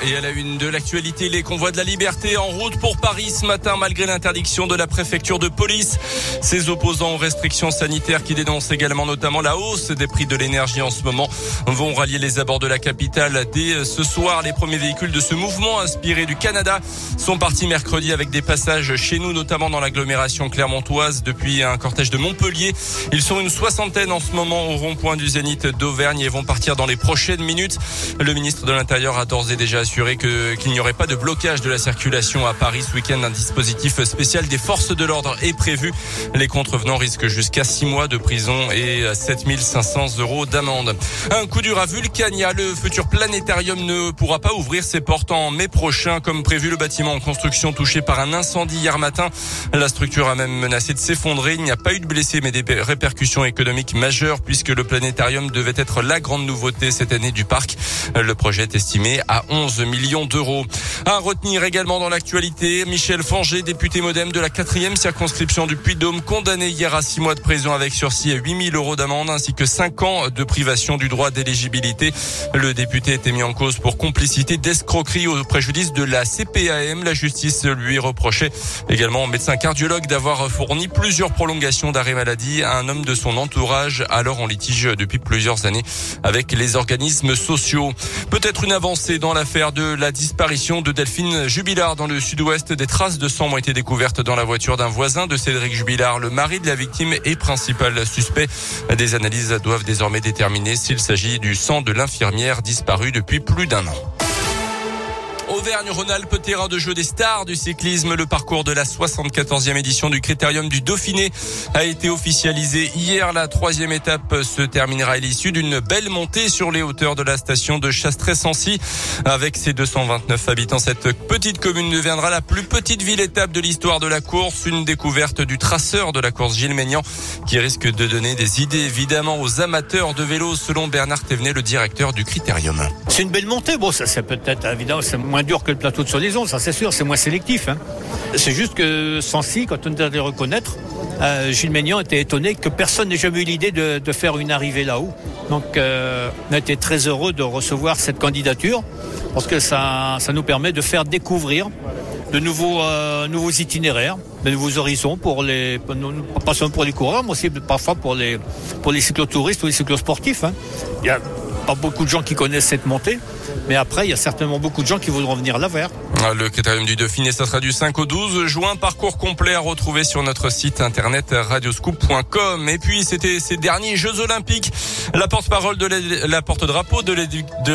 Et à la une de l'actualité, les convois de la liberté en route pour Paris ce matin malgré l'interdiction de la préfecture de police. Ses opposants aux restrictions sanitaires qui dénoncent également notamment la hausse des prix de l'énergie en ce moment vont rallier les abords de la capitale dès ce soir. Les premiers véhicules de ce mouvement inspiré du Canada sont partis mercredi avec des passages chez nous, notamment dans l'agglomération clermontoise depuis un cortège de Montpellier. Ils sont une soixantaine en ce moment au rond-point du Zénith d'Auvergne et vont partir dans les prochaines minutes. Le ministre de l'Intérieur a d'ores et déjà assuré qu'il n'y aurait pas de blocage de la circulation à Paris ce week-end. Un dispositif spécial des forces de l'ordre est prévu. Les contrevenants risquent jusqu'à six mois de prison et 7500 euros d'amende. Un coup dur à Vulcania. Le futur planétarium ne pourra pas ouvrir ses portes en mai prochain comme prévu. Le bâtiment en construction touché par un incendie hier matin. La structure a même menacé de s'effondrer. Il n'y a pas eu de blessés mais des répercussions économiques majeures puisque le planétarium devait être la grande nouveauté cette année du parc. Le projet est estimé à 11 millions d'euros. À retenir également dans l'actualité, Michel Fanger, député modem de la quatrième circonscription du Puy-Dôme, condamné hier à six mois de prison avec sursis et 8000 euros d'amende ainsi que cinq ans de privation du droit d'éligibilité. Le député était mis en cause pour complicité d'escroquerie au préjudice de la CPAM. La justice lui reprochait également au médecin cardiologue d'avoir fourni plusieurs prolongations d'arrêt maladie à un homme de son entourage, alors en litige depuis plusieurs années avec les organismes sociaux. Peut-être une avancée dans l'affaire de la disparition de Delphine Jubilard dans le sud-ouest. Des traces de sang ont été découvertes dans la voiture d'un voisin de Cédric Jubilard, le mari de la victime et principal suspect. Des analyses doivent désormais déterminer s'il s'agit du sang de l'infirmière disparue depuis plus d'un an. Auvergne-Rhône-Alpes, terrain de jeu des stars du cyclisme. Le parcours de la 74e édition du Critérium du Dauphiné a été officialisé hier. La troisième étape se terminera à l'issue d'une belle montée sur les hauteurs de la station de Chastret-Sancy. Avec ses 229 habitants, cette petite commune deviendra la plus petite ville étape de l'histoire de la course. Une découverte du traceur de la course Gilles Maignan qui risque de donner des idées évidemment aux amateurs de vélo selon Bernard Thévenet, le directeur du Critérium. C'est une belle montée. Bon, ça c'est peut-être évidemment, c'est moins dur que le plateau de Solaison, ça c'est sûr, c'est moins sélectif. Hein. C'est juste que Sancy, quand on doit les reconnaître, euh, Gilles Maignan était étonné que personne n'ait jamais eu l'idée de, faire une arrivée là-haut. Donc euh, on a été très heureux de recevoir cette candidature parce que ça, ça nous permet de faire découvrir de nouveaux, euh, itinéraires, de nouveaux horizons pour les, pas seulement pour les coureurs, mais aussi parfois pour les, pour les cyclotouristes ou les cyclosportifs. Hein. Il y a pas beaucoup de gens qui connaissent cette montée. Mais après, il y a certainement beaucoup de gens qui voudront venir la voir. Ah, le critérium du Dauphiné, ça sera du 5 au 12 juin. Parcours complet à retrouver sur notre site internet radioscoop.com. Et puis, c'était ces derniers Jeux Olympiques. La porte-parole de la porte-drapeau de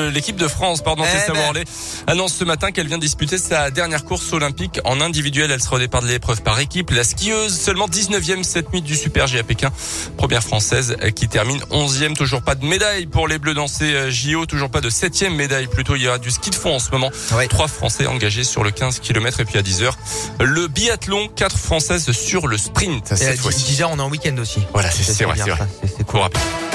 l'équipe de France, pardon, eh ben. annonce ce matin qu'elle vient disputer sa dernière course olympique en individuel. Elle sera au départ de l'épreuve par équipe. La skieuse, seulement 19e cette nuit du Super G à Pékin. Première française qui termine 11e. Toujours pas de médaille pour les Bleus dans ces euh, JO. Toujours pas de 7e médaille plutôt. Il y a du ski de fond en ce moment. Trois Français engagés sur le 15 km et puis à 10 heures. Le biathlon, quatre Françaises sur le sprint. Cette fois-ci. Déjà, on est en week-end aussi. Voilà, c'est vrai, c'est vrai. C'est.